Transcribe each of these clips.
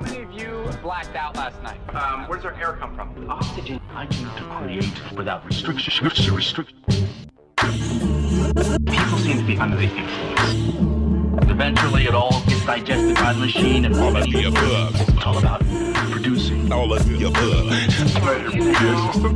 many of you blacked out last night? Um, where does our air come from? Oxygen I need to create without restriction. Restriction. People seem to be under the influence. Eventually, it all gets digested by the machine and all of the above. It's all about producing. All of the above.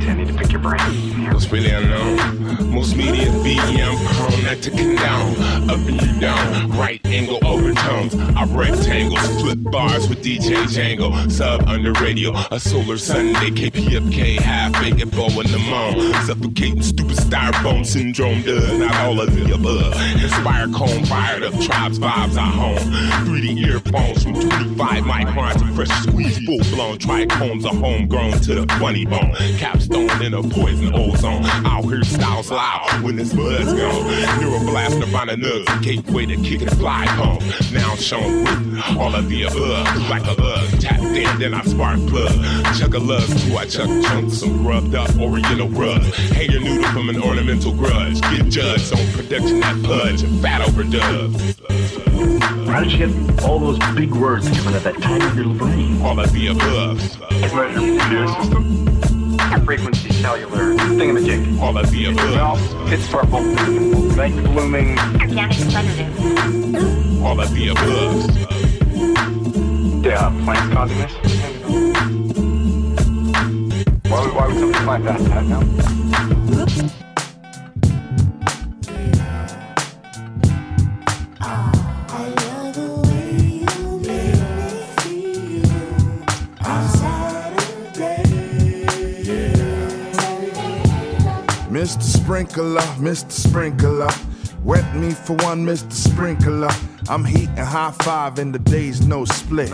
Tending to pick your brain. What's really unknown? Most media BM prone to down. Up and down. Right angle overtones. I rectangles. Flip bars with DJ Django. Sub under radio. A solar Sunday. KPFK. Half baked bow in the moon. Suffocating stupid styrofoam syndrome does not all of the above. Inspire cone fired up tribes vibes I home. 3D earphones from 25 microns to fresh squeeze. Full blown trichomes are homegrown to the funny bone. Capstone in a poison ozone. Out here styles loud when this bud's gone. Neuroblaster find a nug. Gateway to kick it fly home. Now shown with all of the above. Like a bug. Tap in, then I spark plug. Chuck a love to I chuck chunks some rubbed up oriental rug. Hang your noodle from an ornamental grudge. Get judged on production that pudge. Fat overdub. How did you get all those big words coming out of that tiny little brain? All of the above. What your computer system? Frequency cellular thingamajig. All of the Well, above. it's purple. Night blooming. Organic sedative. All of the above. Yeah, plants causing this? Why would, why would somebody plant that? I don't know. Mr. Sprinkler, Mr. Sprinkler. Wet me for one, Mr. Sprinkler. I'm heating high five in the day's no split.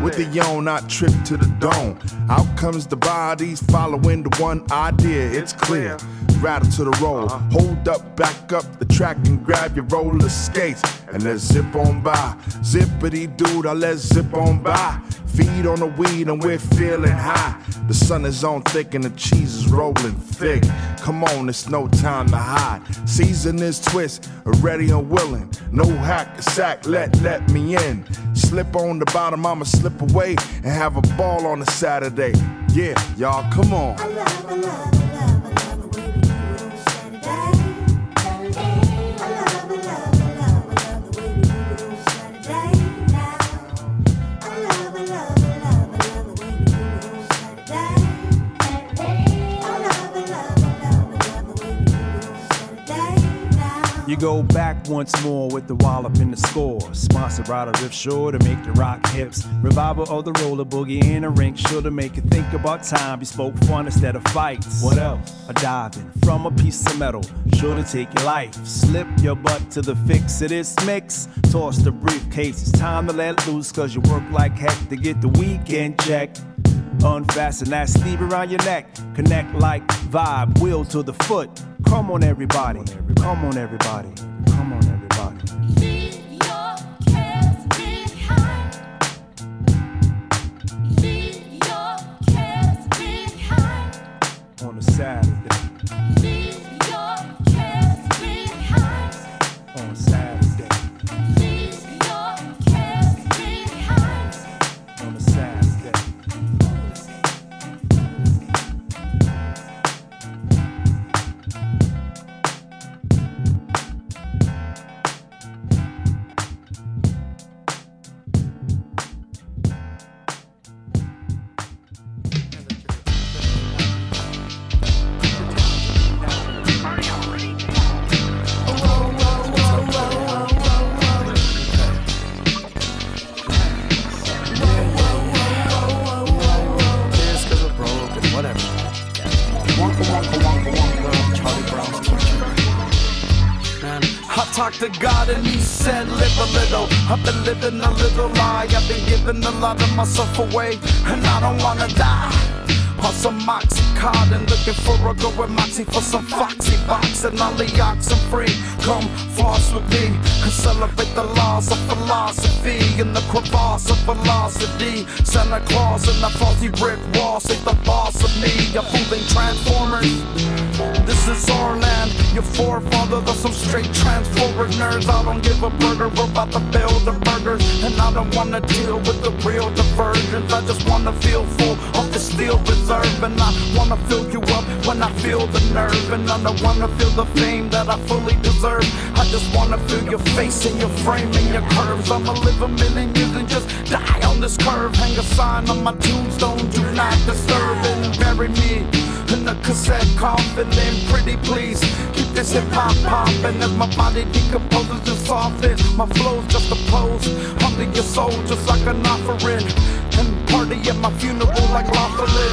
With the yawn, I trip to the dome. Out comes the bodies following the one idea. It's clear. Rattle to the roll. Hold up, back up the track and grab your roller skates. And let's zip on by. Zippity dude, I let's zip on by. Feed on the weed and we're feeling high. The sun is on thick and the cheese is rolling thick. Come on, it's no time to hide. Season is twist, ready and willing. No hack, sack, let let me in. Slip on the bottom, I'ma slip away and have a ball on a Saturday. Yeah, y'all, come on. I love, I love, on You go back once more with the wallop in the score. Sponsored by the Riff Shore to make you rock hips. Revival of the roller boogie in a rink, sure to make you think about time. You spoke fun instead of fights. What else? A diving from a piece of metal, sure to take your life. Slip your butt to the fix of this mix. Toss the briefcase, it's time to let loose, cause you work like heck to get the weekend check. Unfasten that sleeve around your neck. Connect like vibe, wheel to the foot. Come on, everybody. Come on, everybody. Come on, everybody. Leave a lot myself away, and I don't wanna die. On some Oxycontin, looking for a go with Moxie for some Foxy Box and all the oxen free. Come floss with me and celebrate the laws of philosophy and the crevasse of velocity. Santa Claus and the faulty brick wall, say the boss of me. You're fooling transformers. This is our land. Your forefathers are some straight transformer nerds. I don't give a burger. About to build a burger. And I don't wanna deal with the real diversion. virgins. I just wanna feel full of the steel reserve. And I wanna fill you up when I feel the nerve. And I don't wanna feel the fame that I fully deserve. I just wanna feel your face and your frame and your curves. I'ma live a million years and just die on this curve. Hang a sign on my tombstone, do not disturb and bury me in the cassette coffin. Then pretty please this hip hop poppin' as my body decomposes to soften. My flow's just a pose under your soul, just like an offering. And party at my funeral like Laughlin.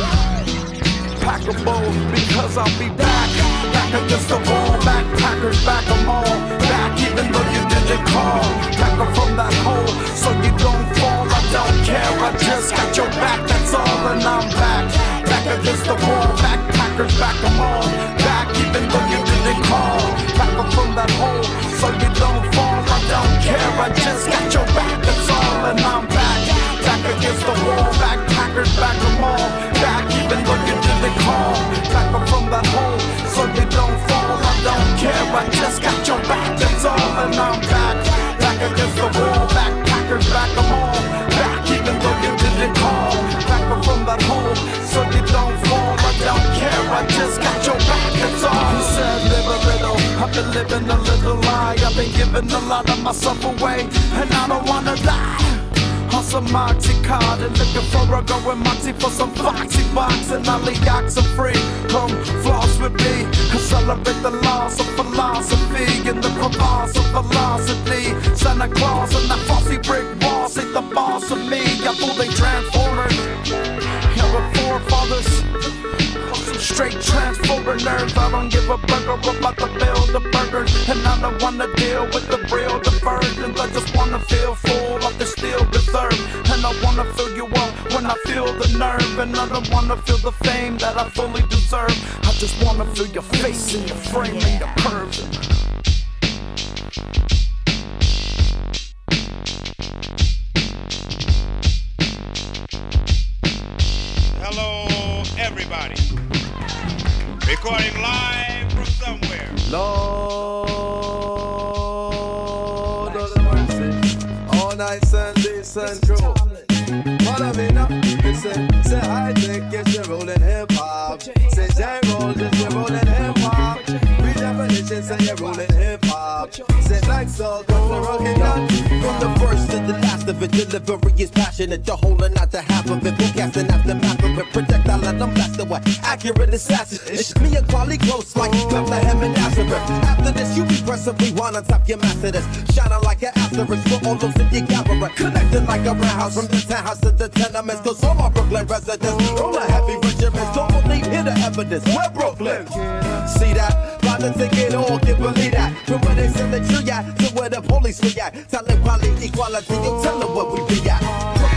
Pack a bowl because I'll be back. Back against the wall, backpackers, back them all. Back even though you didn't call. Back up from that hole so you don't fall. I don't care, I just got your back, that's all, and I'm back. Back against the wall, backpackers, back them all. Back even though you didn't Back up from that hole so you don't fall. I don't care, I just got your back, that's all, and I'm back. Back against the wall, backpackers, back them all. Back even though you didn't call. Back up from that hole so you don't fall. I don't care, I just got your back, that's all, and I'm back. Back against the wall, backpackers, back them all. Back even though you didn't call. Back up from that hole been living a little lie. I've been giving a lot of myself away, and I don't wanna die. On some and looking for a going Monty for some Foxy Box and all the Ollie are free. Come floss with me and celebrate the loss of philosophy and the crevasse of velocity. Santa Claus and that fussy brick wall, say the boss of me. I fool they transformers. Forefathers. Straight transformer nerves. I don't give a burger about the bill, the burgers. And I don't wanna deal with the real. I just wanna feel full of the steel reserve. And I wanna fill you up when I feel the nerve. And I don't wanna feel the fame that I fully deserve. I just wanna feel your face and your frame and your curves. Everybody. Recording live from somewhere. Lord of mercy. All nice and decent crew. Follow me now. Listen, say I think yes, you're rolling hip hop. Say J roll, yes, you're rolling hip hop. Redefinition, say you're rolling hip the. From the first to the last of it, delivery is passionate. The whole and not the half of it. Forecasting aftermath of it. Protect, Projectile let them blast away. Accurate assassin. It's me and quality close like Bethlehem and Nazareth. After this, you be pressing rewind on top your master this. Shining like an asterisk for all those in your gallery. Connected like a roundhouse from the townhouse to the tenements. Cause all my Brooklyn residents roll a heavy regiments. Don't believe, hear the evidence. We're Brooklyn. See that? By take it all can believe that. From where they send the tree at to where the police react. Tell them quality, equality, you tell them what we be at.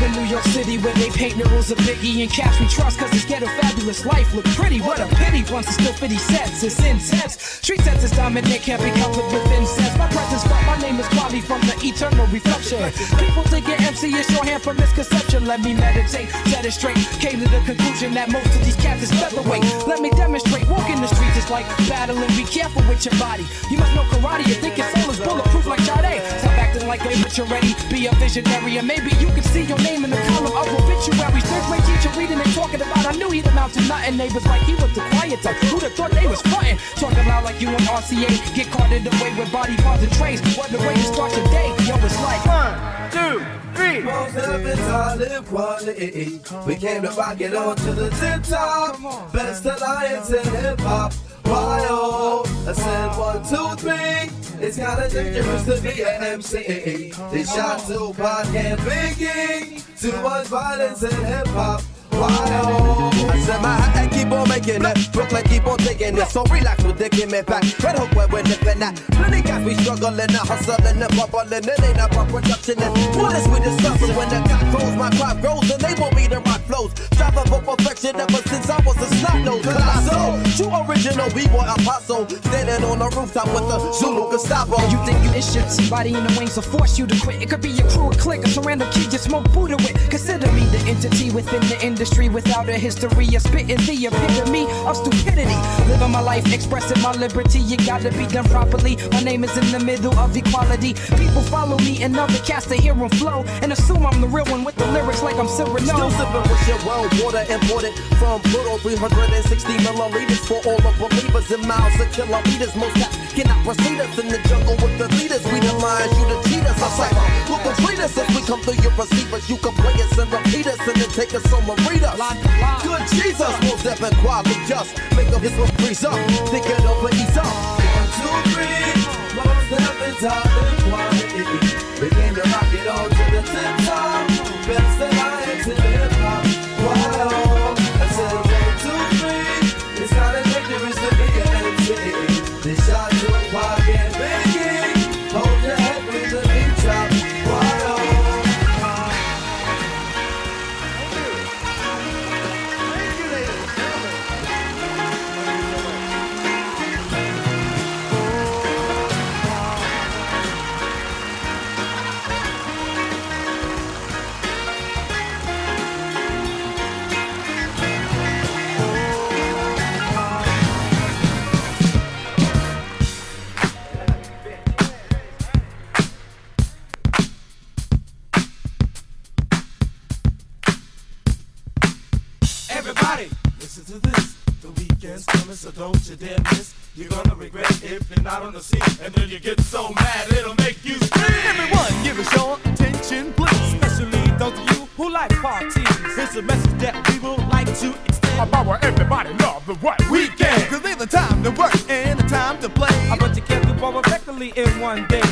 Brooklyn, New York City, where they paint murals of Biggie and Cash we trust, cause it's ghetto fabulous life. Look pretty, what a pity. Once it's still 50 cents, it's intense. Street sense is dominant, can't be coupled with incense. My presence felt, my name is Kweli from the eternal reflection. People think your MC is shorthand for misconception. Let me meditate, set it straight. Came to the conclusion that most of these cats is featherweight. Let me demonstrate, walk in the streets is like battling. Be careful with your body. You must know karate, you think your soul is bulletproof like Sade. Stop acting like a you're ready, be a visionary, and maybe you can see your name in the column of obituaries. Third grade teacher reading and talking about, I knew he'd amount to nothing. Neighbors like he was the quiet type. Who'd have thought they was frontin'? Talking loud like you and RCA, get carted away with body parts and trays. What the way to start your day? Yo, it's like one, two, three. Most of it's all equality. We came to rock it on to the tip top. Best alliance in hip hop. Oh? I said one, two, three. It's kinda dangerous to be an MC. They shot Tupac and Biggie. Too much violence in hip hop. I said my hat and keep on making it. Brooklyn keep on taking it. So relax with the give me back. Red hook where we're nipping at. Plenty guys we struggling and hustling and bubbling. It ain't about production. And what is we discussing when the cop goes, my crop grows and they want me to rock flows. Striving for perfection ever since I was a snot nose. Colossal. True original B-boy apostle. Standing on the rooftop with the Zulu Gustavo. You think you is shit? Somebody in the wings will force you to quit. It could be your crew, a clique, a random kid you smoke Buddha with. Consider me the entity within the industry industry without a history of spitting the epitome of stupidity. Living my life, expressing my liberty, you gotta be done properly. My name is in the middle of equality. People follow me and other cats to hear them flow and assume I'm the real one with the lyrics like I'm Cyrano. Still sipping with your well water imported from little 360 milliliters for all the believers in miles of leaders Most cats cannot proceed us in the jungle with the leaders. We the you you cheat us. I cypher, look complete us if we come through your receivers. You can play us and repeat us and then take us on the treat us. Good Jesus, Mos Def and quiet just make up this one freeze up. Think it over, ease up. One, two, three, Mos Def and quiet. Begin to rock it all to the tip top. Best out on the and then you get so mad it'll make you scream. Everyone, give us your attention, please, especially those of you who like parties. It's a message that we would like to extend about where everybody love the right weekend. Cause there's a time to work and a time to play, A bunch of kids who both in one day.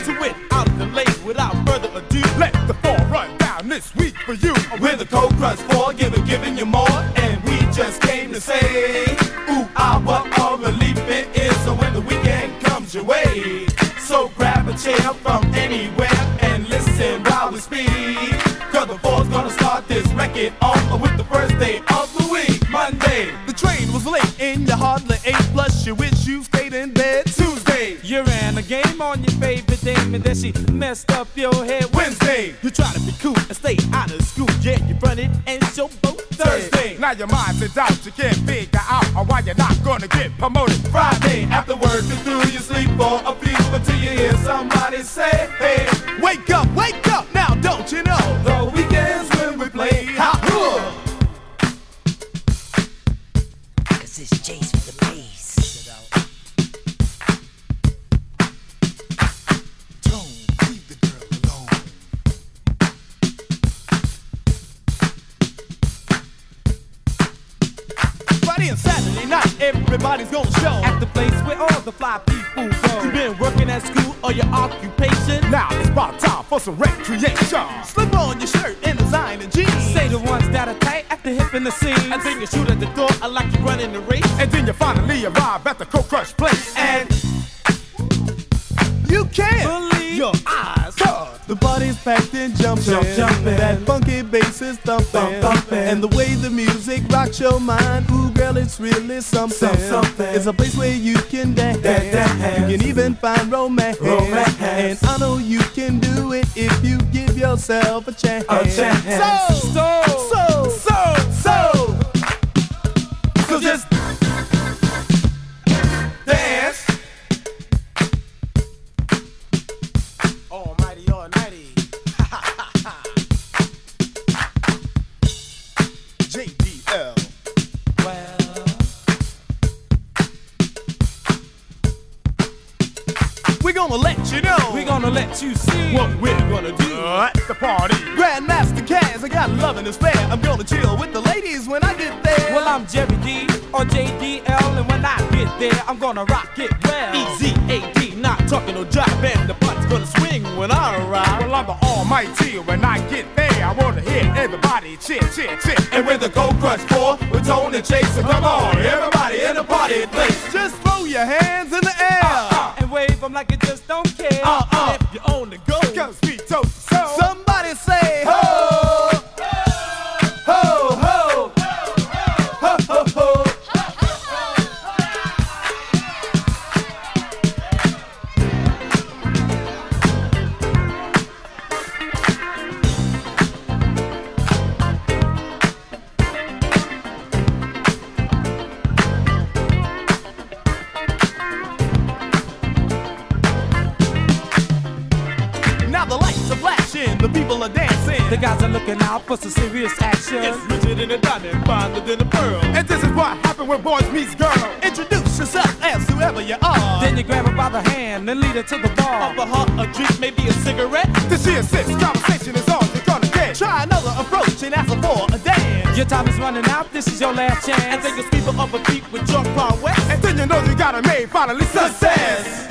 Looking out for some serious action. It's richer than a diamond, finer than a pearl. And this is what happens when boys meets girl. Introduce yourself as whoever you are. Then you grab her by the hand and lead her to the bar. Offer her a drink, maybe a cigarette. Then she insists conversation is all you're gonna get. Try another approach and ask her for a dance. Your time is running out, this is your last chance. And then you sweep her up a beat with your prowess. And then you know you got a made, finally success.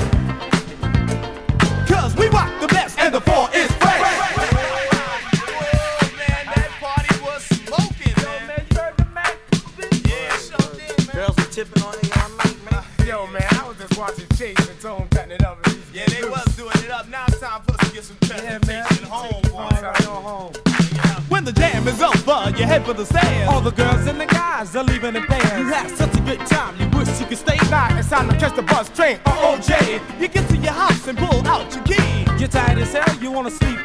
Cause we rock the best over, you head for the stands. All the girls and the guys are leaving in bands. You had such a good time, you wish you could stay. Now it's time to catch the bus, train, oh, or OJ. You get to your house and pull out your key. You're tired as hell, you wanna sleep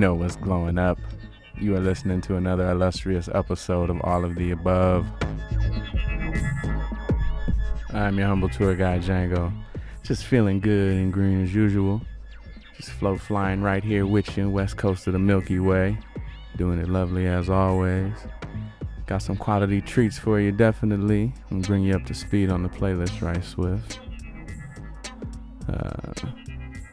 know what's glowing up. You are listening to another illustrious episode of All of the Above. I'm your humble tour guide, Django. Just feeling good and green as usual. Just float flying right here with you, west coast of the Milky Way. Doing it lovely as always. Got some quality treats for you, definitely. I'm bring you up to speed on the playlist right swift. Uh,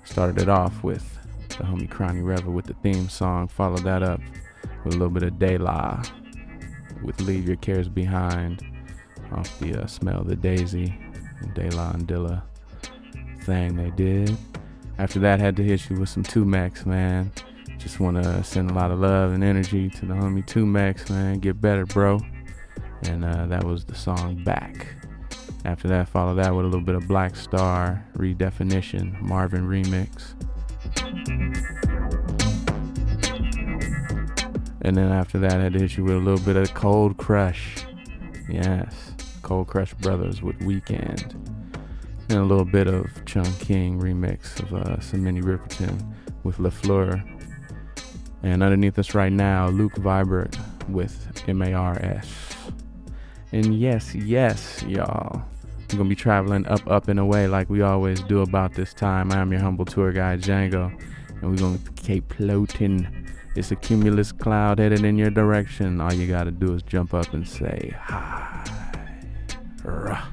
started it off with the homie Cronny Revel with the theme song. Follow that up with a little bit of De La with Leave Your Cares Behind off the uh, Smell the Daisy and De La and Dilla thing they did. After that, had to hit you with some 2Mex, man. Just want to send a lot of love and energy to the homie 2Mex, man. Get better, bro. And uh, that was the song Back. After that, follow that with a little bit of Black Star, Redefinition, Marvin remix. And then after that, I had hit you with a little bit of Cold Crush. Yes, Cold Crush Brothers with Weekend. And a little bit of Chung King remix of uh, some Minnie Riperton with Les Fleurs. And underneath us right now, Luke Vibert with MARS. And yes, yes, y'all. We're gonna be traveling up, up, and away like we always do about this time. I am your humble tour guide, Django, and we're gonna keep floating. It's a cumulus cloud headed in your direction. All you gotta do is jump up and say hi. Rah.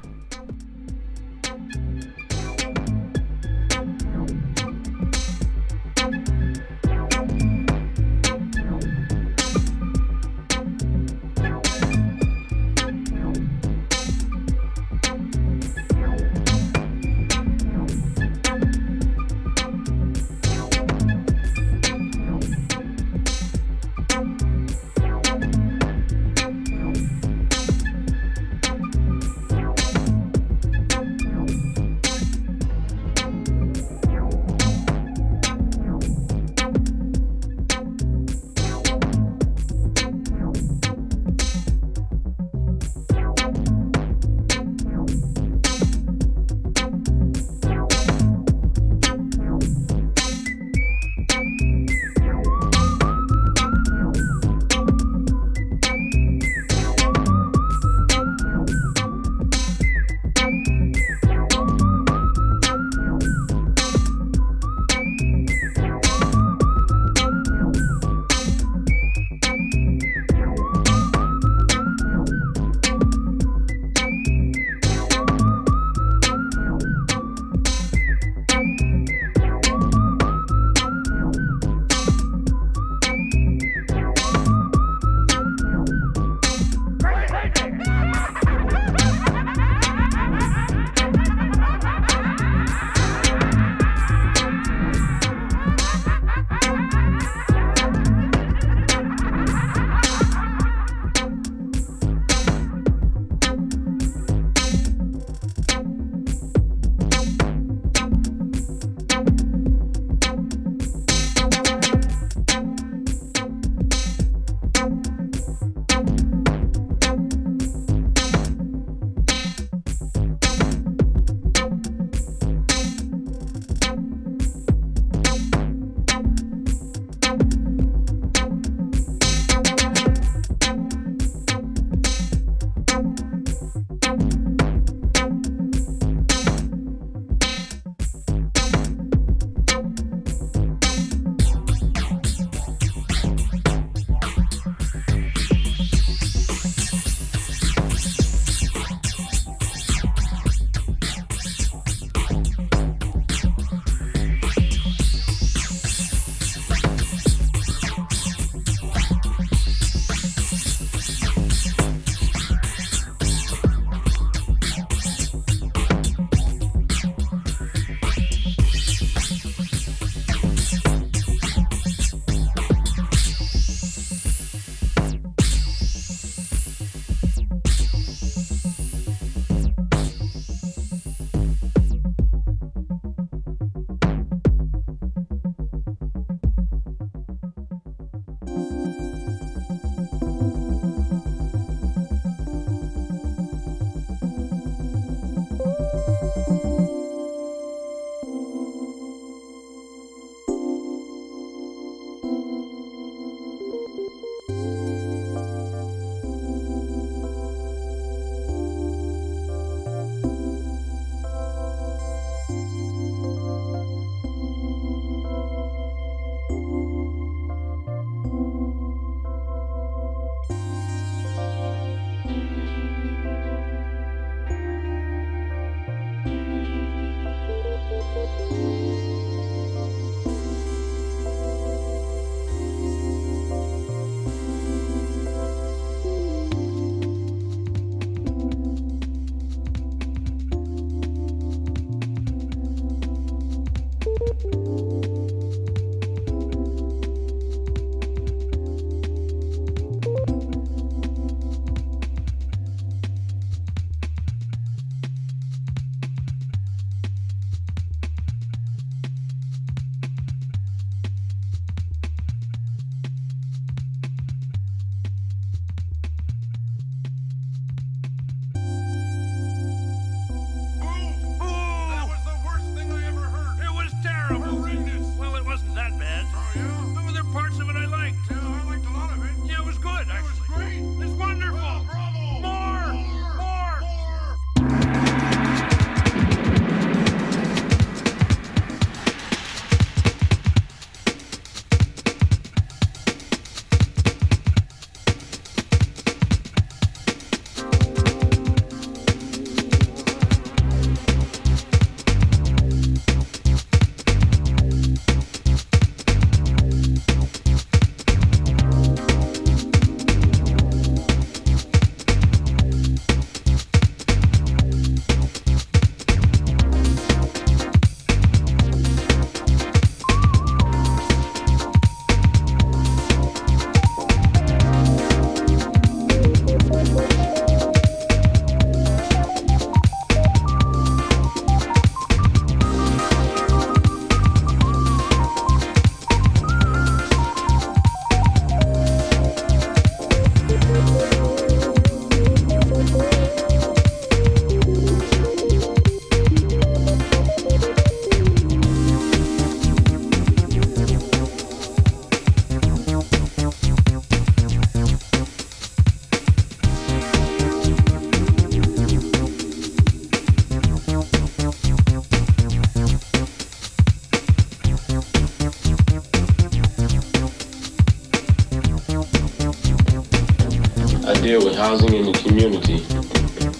The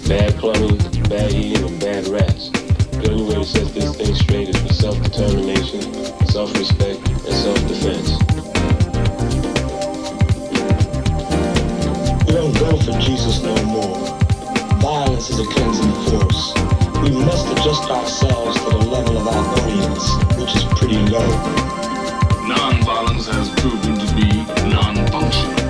bad plumbing, bad heating, and bad rats. The only way to set this thing straight is with self-determination, self-respect, and self-defense. We don't go for Jesus no more. Violence is a cleansing force. We must adjust ourselves to the level of our audience, which is pretty low. Non-violence has proven to be non-functional.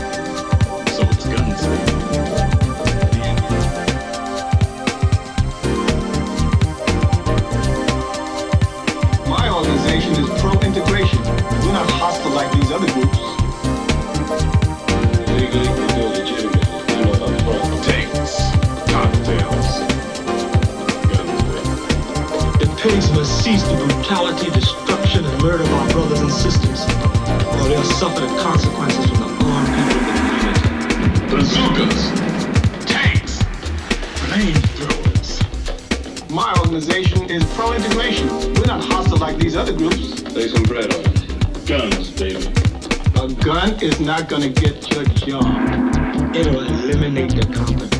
Brutality, destruction, and murder of our brothers and sisters, or they'll suffer the consequences from the armed people of the community. Bazookas, tanks, flamethrowers. My organization is pro-integration. We're not hostile like these other groups. Lay some bread on it. Guns, baby. A gun is not gonna get your job. It'll eliminate the competition.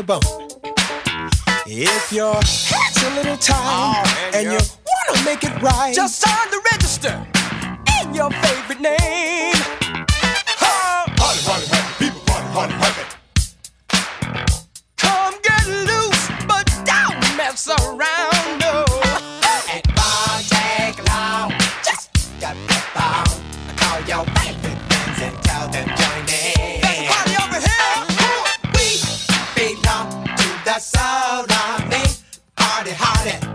The bone. To the soul army. Party.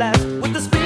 Last. With the speed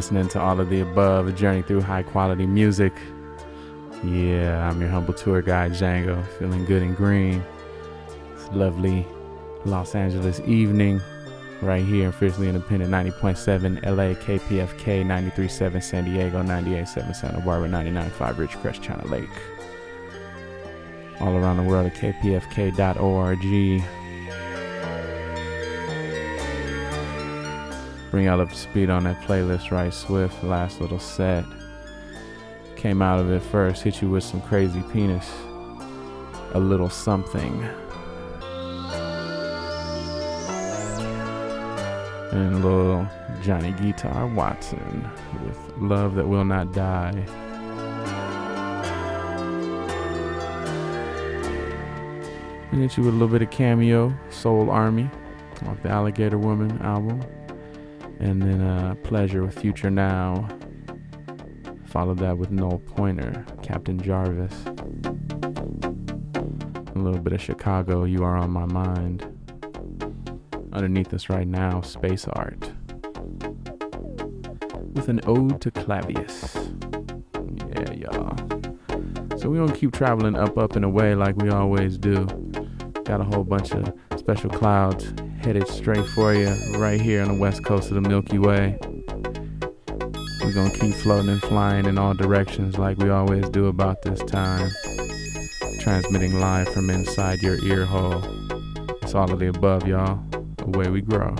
listening to all of the above, a journey through high quality music. Yeah, I'm your humble tour guide, Django, feeling good and green. It's lovely Los Angeles evening right here in Fiercely Independent 90.7 LA, KPFK 93.7 San Diego, 98.7 Santa Barbara, 99.5 Ridgecrest, China Lake. All around the world at kpfk.org. bring y'all up to speed on that playlist right swift last little set. Came out of it first hit you with some crazy penis a little something. And little johnny guitar watson with love that will not die. And hit you with a little bit of cameo soul army off the alligator woman album and then uh, Pleasure with Future Now. Followed that with Noel Pointer, Captain Jarvis. A little bit of Chicago, You Are On My Mind. Underneath us right now, Space Art. With an ode to Clavius. Yeah, y'all. So we gonna keep traveling up, up, and away like we always do. Got a whole bunch of special clouds headed straight for you right here on the west coast of the Milky Way. We're gonna keep floating and flying in all directions like we always do about this time. Transmitting live from inside your ear hole. It's all of the above, y'all. Away we grow.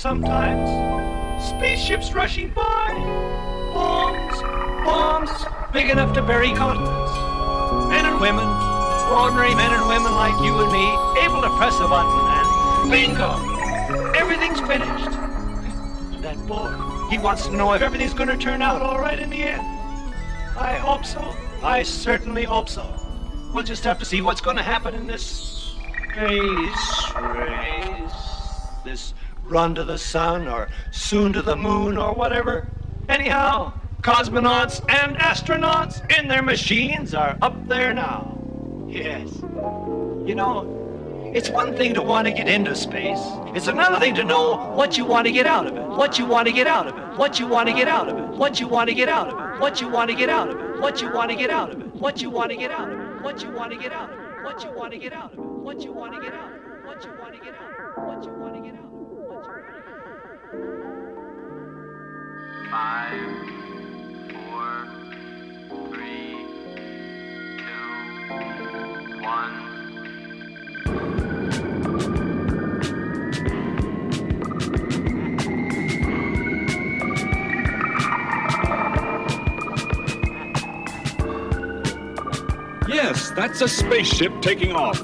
Sometimes. Spaceships rushing by. Bombs, bombs, big enough to bury continents. Men and women, ordinary men and women like you and me, able to press a button and bingo! Everything's finished. That boy, he wants to know if everything's going to turn out all right in the end. I hope so. I certainly hope so. We'll just have to see what's going to happen in this space run to the sun or soon to the moon or whatever. Anyhow, cosmonauts and astronauts in their machines are up there now. Yes. You know, It's one thing to want to get into space. It's another thing to know what you want to get out of it. What you want to get out of it. What you want to get out of it. What you want to get out of it. What you want to get out of it. What you want to get out of it. What you want to get out of it. What you want to get out of it. What you want to get out of it. What you want to get out of it. Yes, that's a spaceship taking off.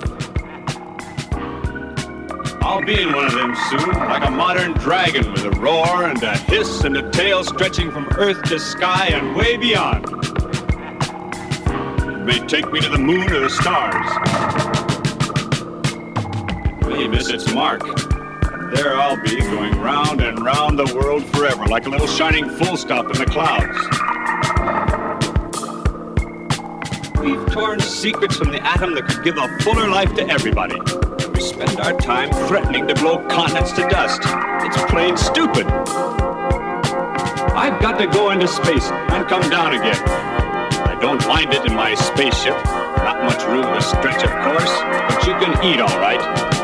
I'll be in one of them soon, like a modern dragon with a roar and a hiss and a tail stretching from earth to sky and way beyond. May take me to the moon or the stars. May miss its mark. And there I'll be, going round and round the world forever, like a little shining full stop in the clouds. We've torn secrets from the atom that could give a fuller life to everybody. We spend our time threatening to blow continents to dust. It's plain stupid. I've got to go into space and come down again. I don't mind it in my spaceship. Not much room to stretch, of course, but you can eat all right.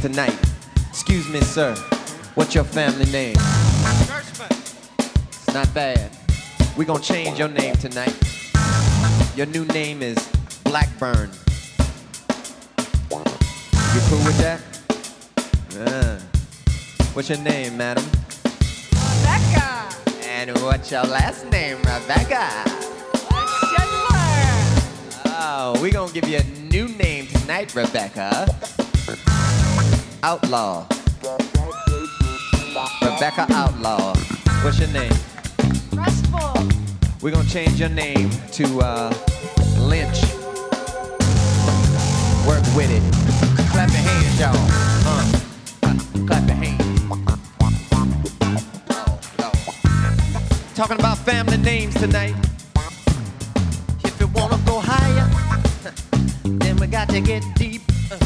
Tonight. Excuse me, sir. What's your family name? It's not bad. We're gonna change your name tonight. Your new name is Blackburn. You cool with that? Uh, what's your name, madam? Rebecca. And what's your last name, Rebecca? Oh, we gonna give you a new name tonight, Rebecca. Outlaw. Rebecca Outlaw. What's your name? Restful. We're gonna change your name to uh, Lynch. Work with it. Clap your hands, y'all. Uh, clap your hands. Talking about family names tonight. If you wanna go higher, then we got to get deep. Uh,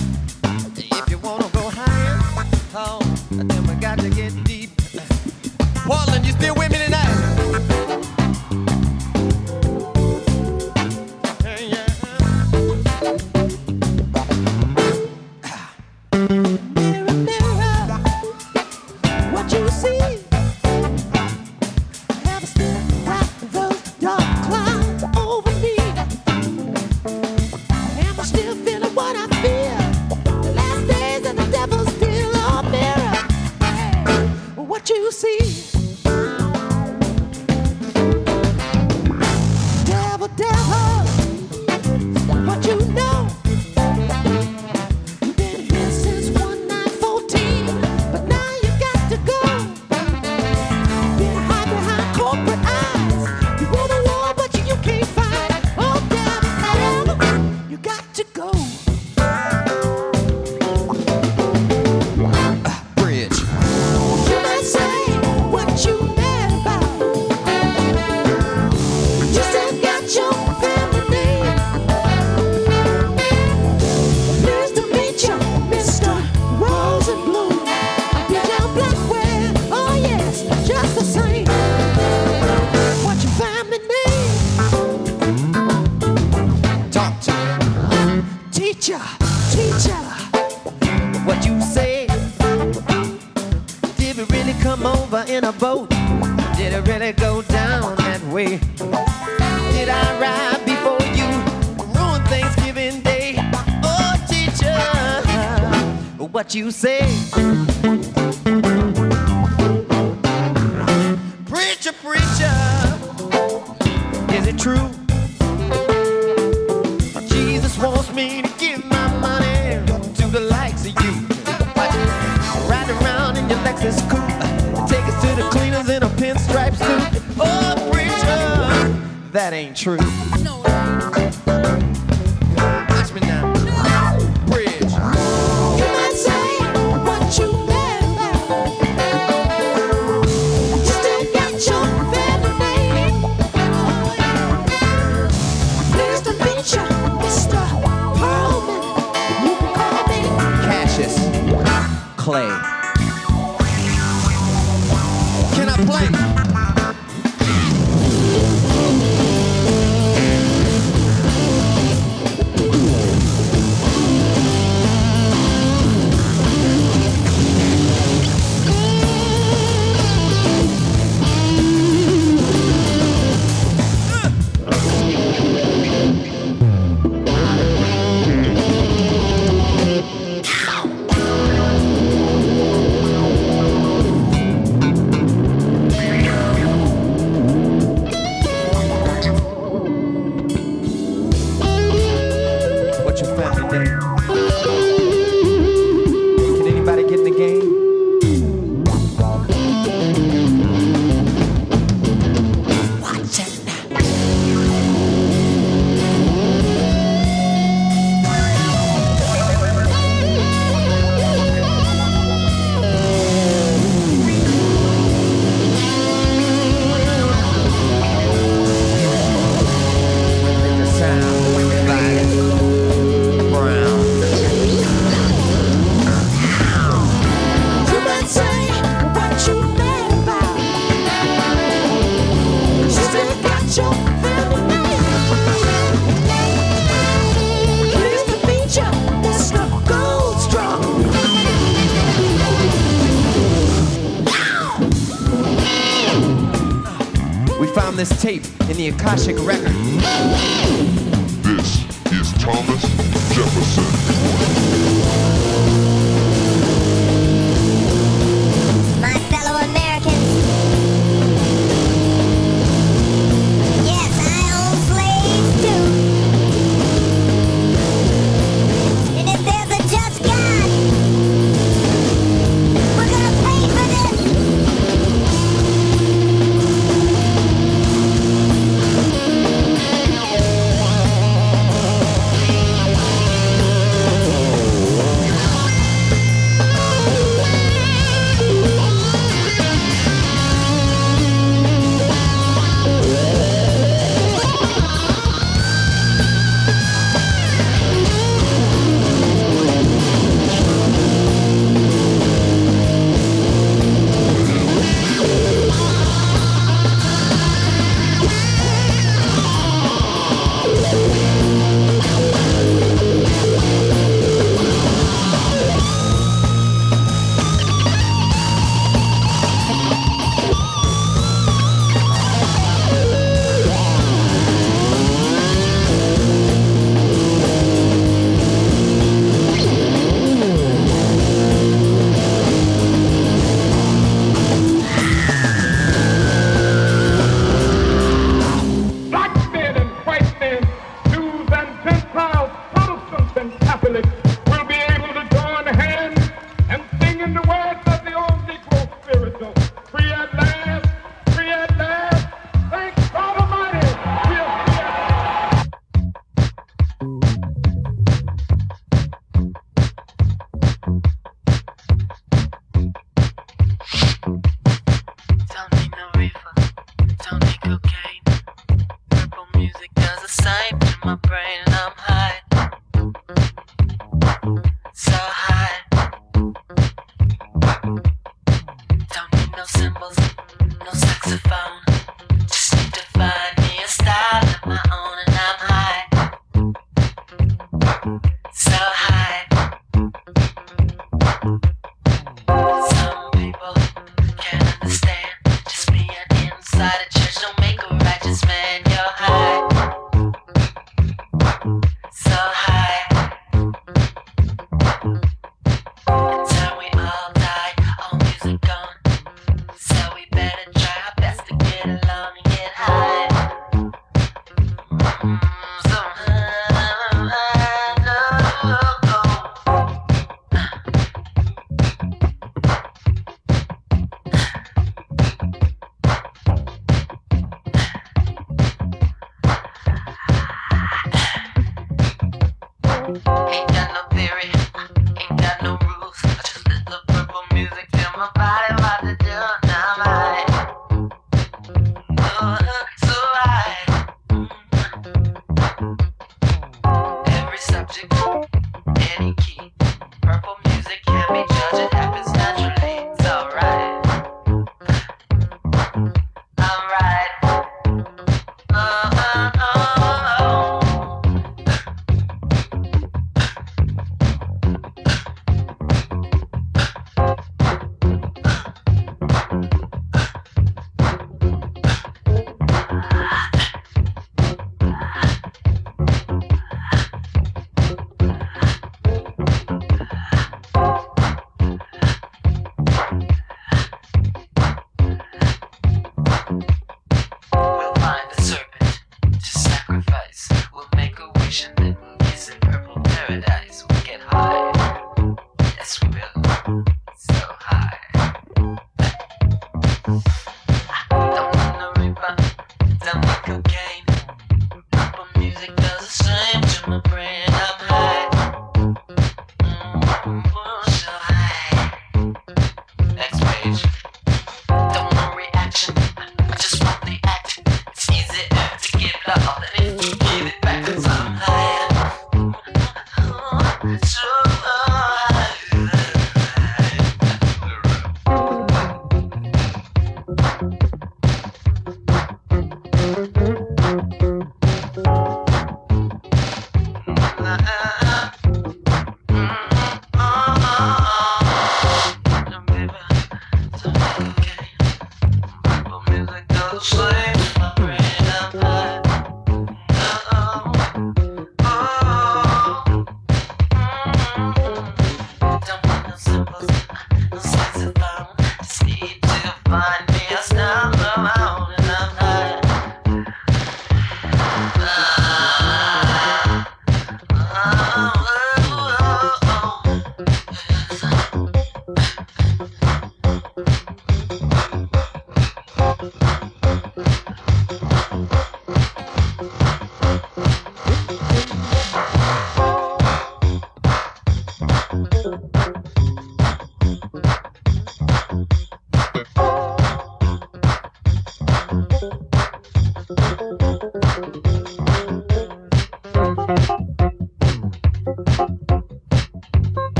Did it go down that way? Did I ride before you? Ruin Thanksgiving Day? Oh, teacher, what you say? Preacher, preacher, is it true? Jesus wants me to give my money to the likes of you. Ride around in your Lexus that ain't true.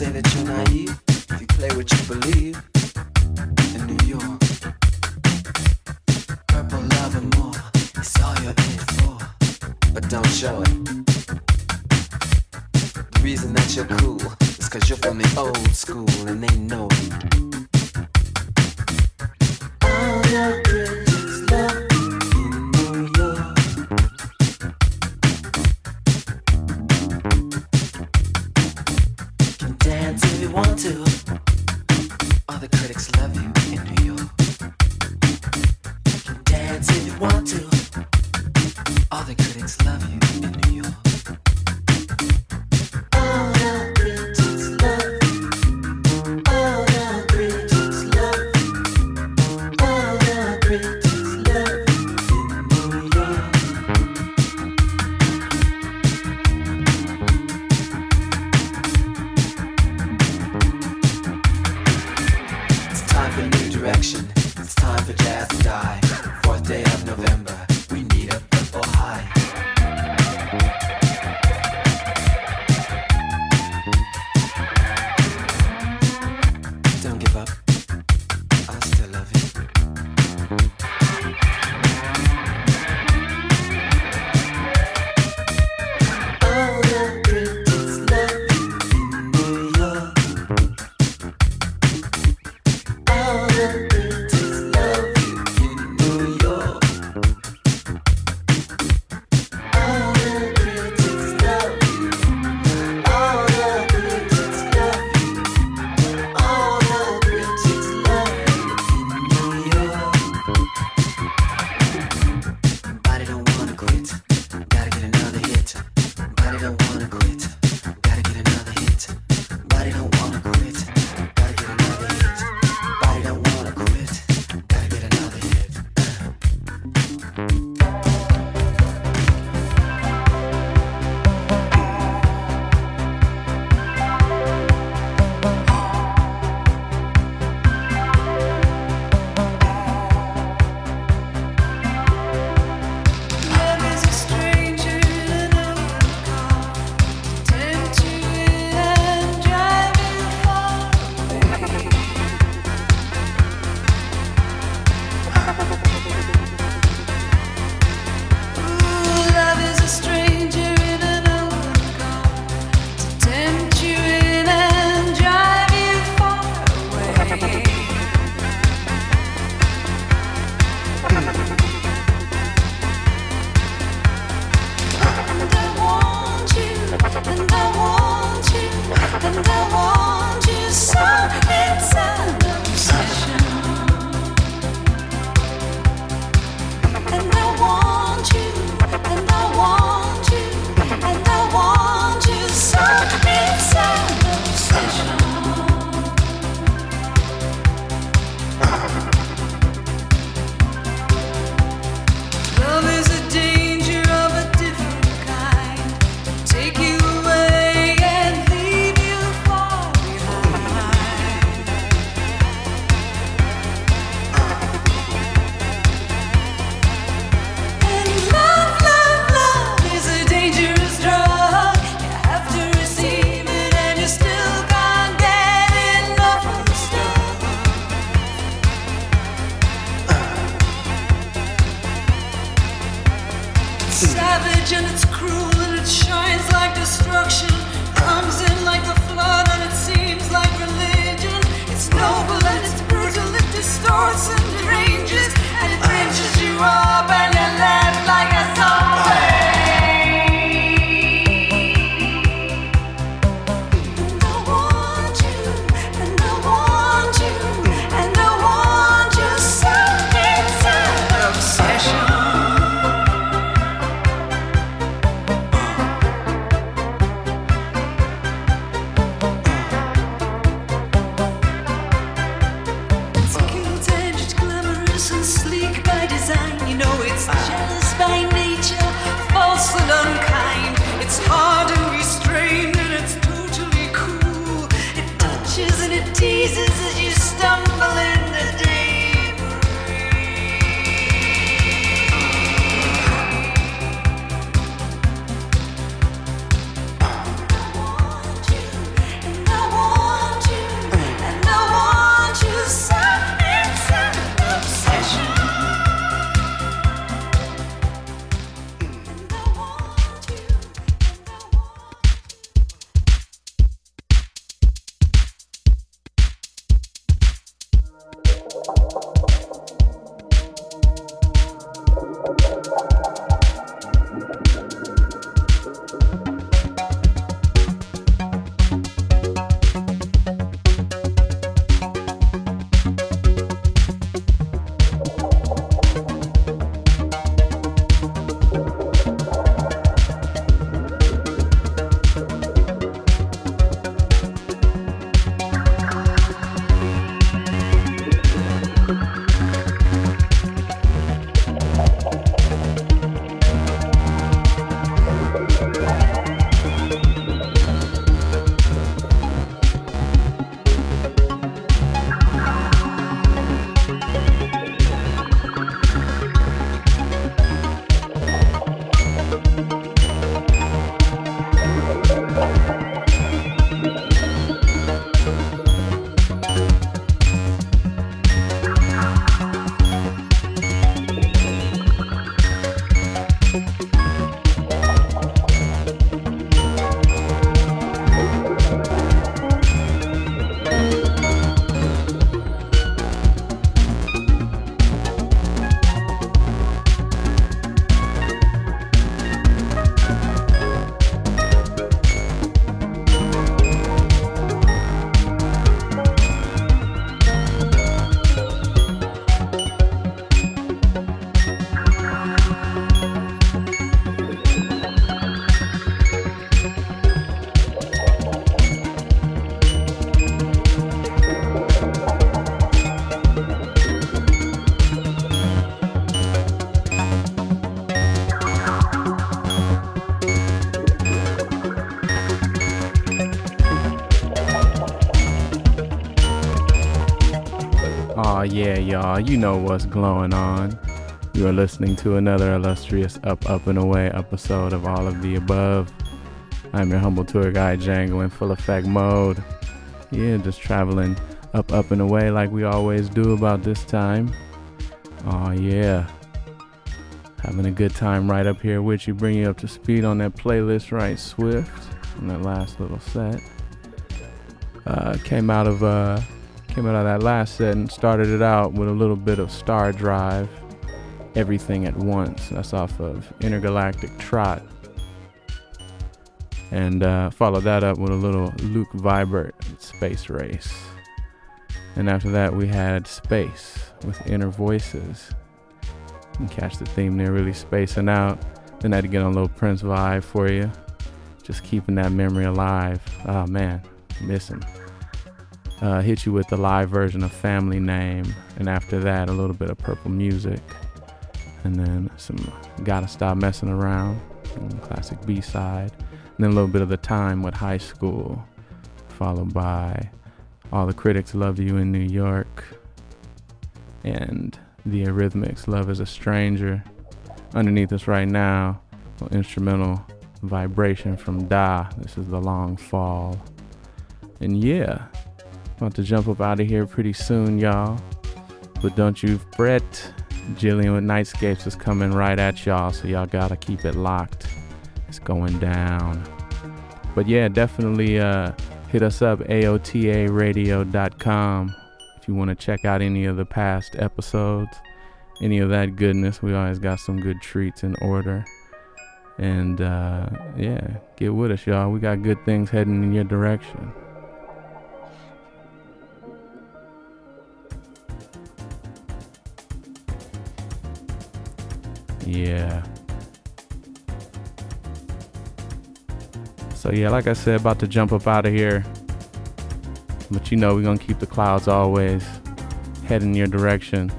Say that you're naive yeah, y'all, you know what's glowing on. You are listening to another illustrious Up, Up, and Away episode of All of the Above. I'm your humble tour guide, Django, in full effect mode. Yeah, just traveling up, up, and away like we always do about this time. Aw, yeah. Having a good time right up here with you, bring you up to speed on that playlist right swift on that last little set. Uh, came out of uh, came out of that last set and started it out with a little bit of Star Drive, Everything at Once. That's off of Intergalactic Trot. And uh, followed that up with a little Luke Vibert, Space Race. And after that, we had Space with Inner Voices. And catch the theme there, really spacing out. Then I had to get on a little Prince vibe for you. Just keeping that memory alive. Oh man, miss him. Uh, hit you with the live version of Family Name. And after that, a little bit of purple music. And then some Gotta Stop Messing Around, classic B side. And then a little bit of the time with High School, followed by All the Critics Love You in New York and The Eurythmics Love is a Stranger. Underneath us right now, instrumental vibration from Da. This is The Long Fall. And yeah, about to jump up out of here pretty soon, y'all. But don't you fret. Jillian with Nightscapes is coming right at y'all, so y'all gotta keep it locked. It's going down. But yeah, definitely uh, hit us up, aotaradio.com, if you want to check out any of the past episodes, any of that goodness. We always got some good treats in order. And uh, yeah, get with us, y'all. We got good things heading in your direction. Yeah. So yeah, like I said, about to jump up out of here. But you know we're gonna keep the clouds always heading your direction.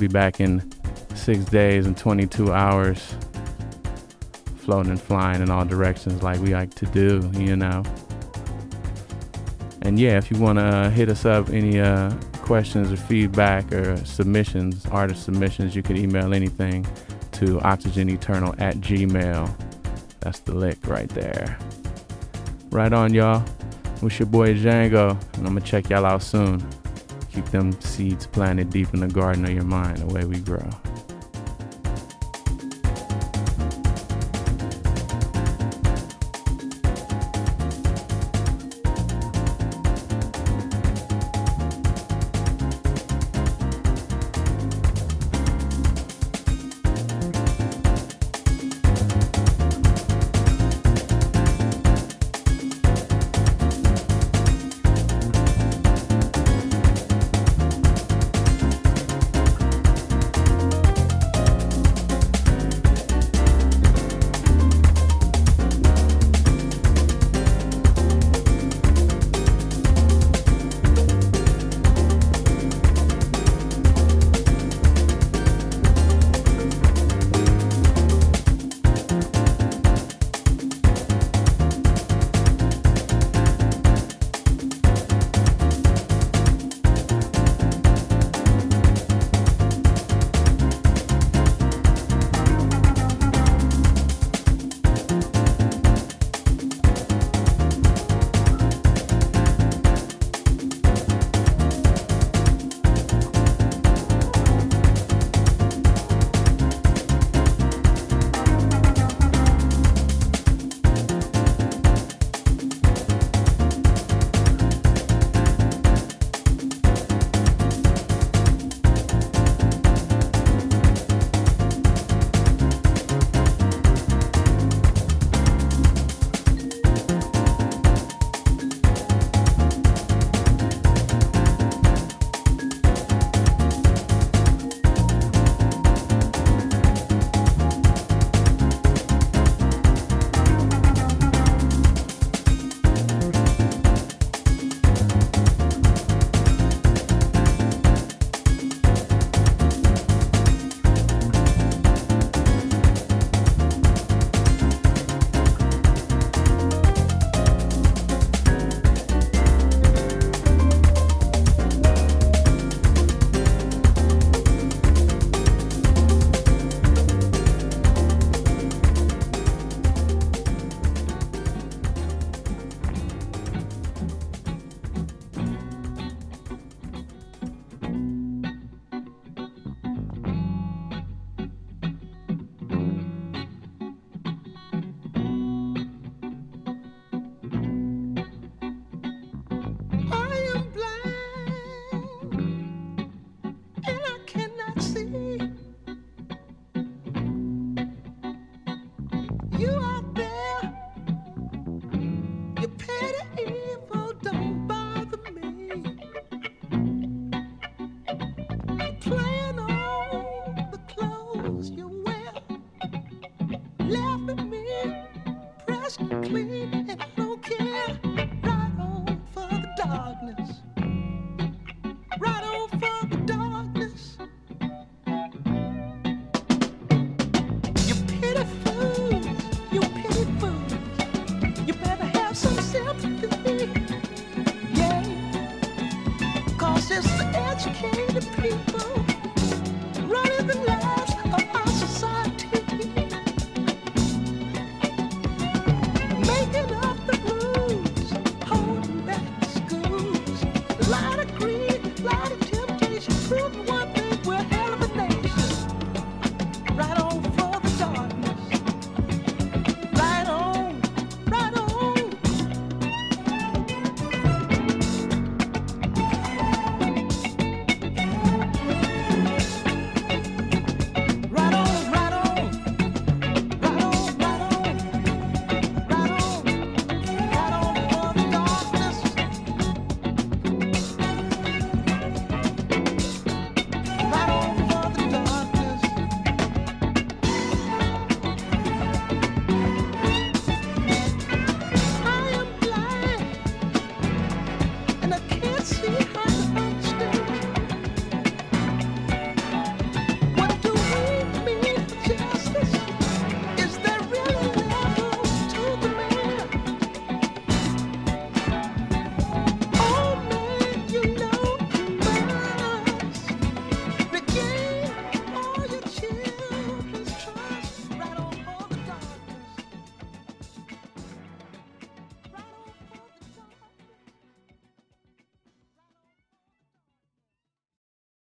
Be back in six days and 22 hours, floating and flying in all directions like we like to do, you know. And yeah, if you wanna hit us up, any uh, questions or feedback or submissions, artist submissions, you can email anything to oxygeneternal at gmail. That's the lick right there. Right on, y'all. It's your boy Django, and I'm gonna check y'all out soon. Keep them seeds planted deep in the garden of your mind, the way we grow.